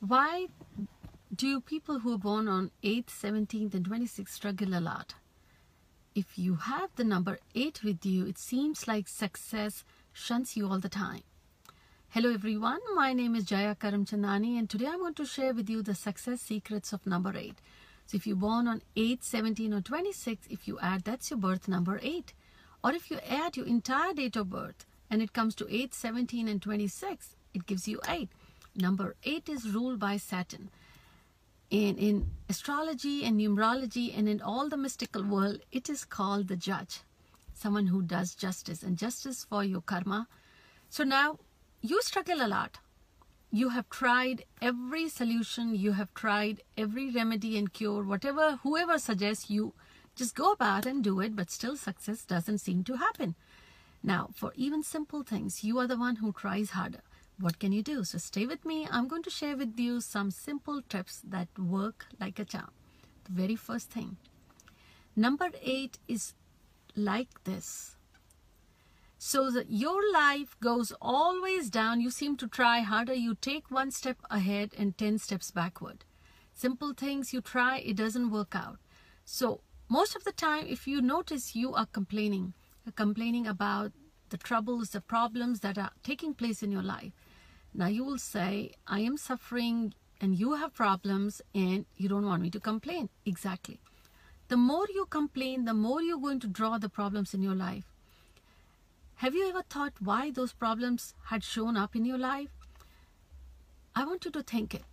Why do people who are born on 8th, 17th, and 26th struggle a lot? If you have the number 8 with you, it seems like success shuns you all the time. Hello everyone, my name is Jaya Karamchandani and today I'm going to share with you the success secrets of number 8. So if you're born on 8, 17 or 26, if you add that's your birth number 8. Or if you add your entire date of birth and it comes to 8, 17 and 26, it gives you 8. Number 8 is ruled by Saturn. In, in astrology and numerology and in all the mystical world, it is called the judge, someone who does justice and justice for your karma. So now you struggle a lot. You have tried every solution, you have tried every remedy and cure, whatever, whoever suggests you just go about and do it, but still success doesn't seem to happen. Now, for even simple things, you are the one who tries harder what can you do? So stay with me. I'm going to share with you some simple tips that work like a charm. The very first thing. Number eight is like this. So that your life goes always down. You seem to try harder. You take one step ahead and 10 steps backward. Simple things you try, it doesn't work out. So most of the time, if you notice you are complaining, complaining about the troubles, the problems that are taking place in your life, now you will say, I am suffering and you have problems and you don't want me to complain. Exactly. The more you complain, the more you're going to draw the problems in your life. Have you ever thought why those problems had shown up in your life? I want you to think it.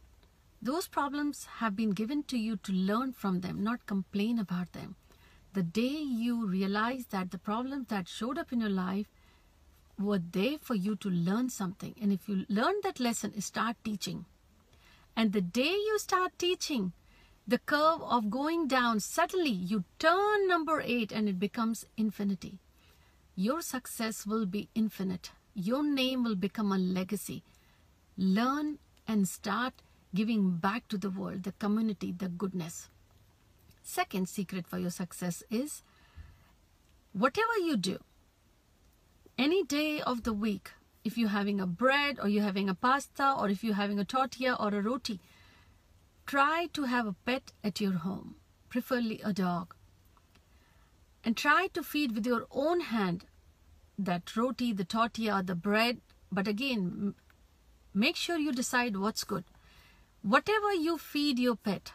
Those problems have been given to you to learn from them, not complain about them. The day you realize that the problems that showed up in your life were there for you to learn something. And if you learn that lesson, start teaching. And the day you start teaching, the curve of going down, suddenly you turn number eight and it becomes infinity. Your success will be infinite. Your name will become a legacy. Learn and start giving back to the world, the community, the goodness. Second secret for your success is whatever you do, any day of the week, if you're having a bread or you're having a pasta or if you're having a tortilla or a roti, try to have a pet at your home, preferably a dog. And try to feed with your own hand that roti, the tortilla, the bread. But again, make sure you decide what's good. Whatever you feed your pet,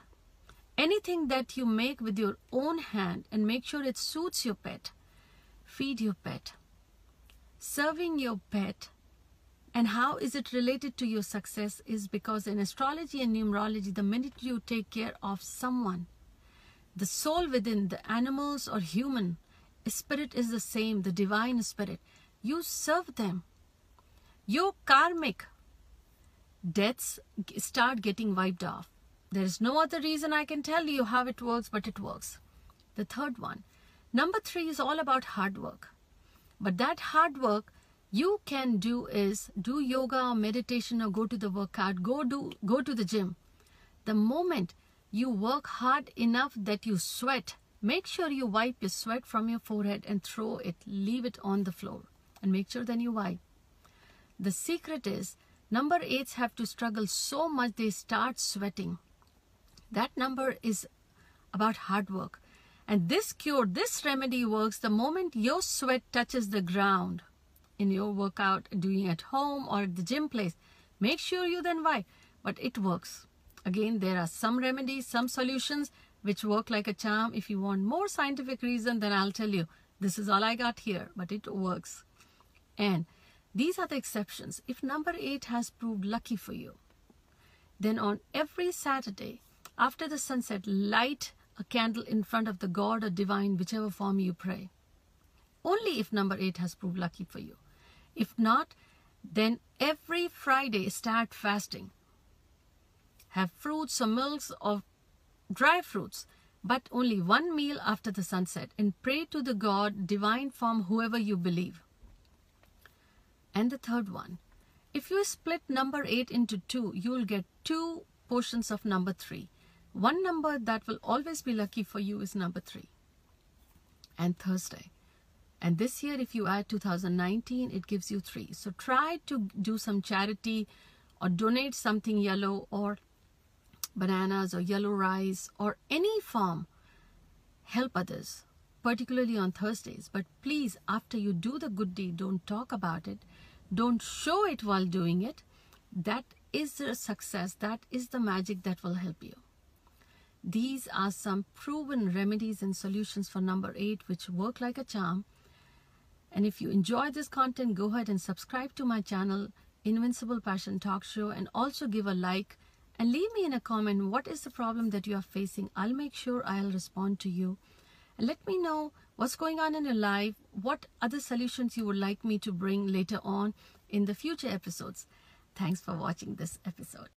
anything that you make with your own hand and make sure it suits your pet, feed your pet serving your pet and how is it related to your success is because in astrology and numerology, the minute you take care of someone, the soul within the animals or human, spirit is the same, the divine spirit. You serve them. Your karmic debts start getting wiped off. There is no other reason I can tell you how it works, but it works. The third one. Number three is all about hard work. But that hard work you can do is do yoga or meditation or go to the workout, go do go to the gym. The moment you work hard enough that you sweat, make sure you wipe your sweat from your forehead and throw it, leave it on the floor and make sure then you wipe. The secret is number eights have to struggle so much they start sweating. That number is about hard work. And this cure, this remedy works the moment your sweat touches the ground in your workout, doing at home or at the gym place. Make sure you then why, but it works. Again, there are some remedies, some solutions which work like a charm. If you want more scientific reason, then I'll tell you, this is all I got here, but it works. And these are the exceptions. If number eight has proved lucky for you, then on every Saturday after the sunset, light a candle in front of the God or divine, whichever form you pray. Only if number eight has proved lucky for you. If not, then every Friday start fasting. Have fruits or milks or dry fruits, but only one meal after the sunset and pray to the God, divine form, whoever you believe. And the third one, if you split number 8 into 2, you will get two portions of number 3. One number that will always be lucky for you is number 3 and Thursday. And this year, if you add 2019, it gives you 3. So try to do some charity or donate something yellow or bananas or yellow rice or any form, help others, particularly on Thursdays. But please, after you do the good deed, don't talk about it. Don't show it while doing it. That is the success. That is the magic that will help you. These are some proven remedies and solutions for number eight, which work like a charm. And if you enjoy this content, go ahead and subscribe to my channel, Invincible Passion Talk Show, and also give a like and leave me in a comment what is the problem that you are facing. I'll make sure I'll respond to you. And let me know what's going on in your life, what other solutions you would like me to bring later on in the future episodes. Thanks for watching this episode.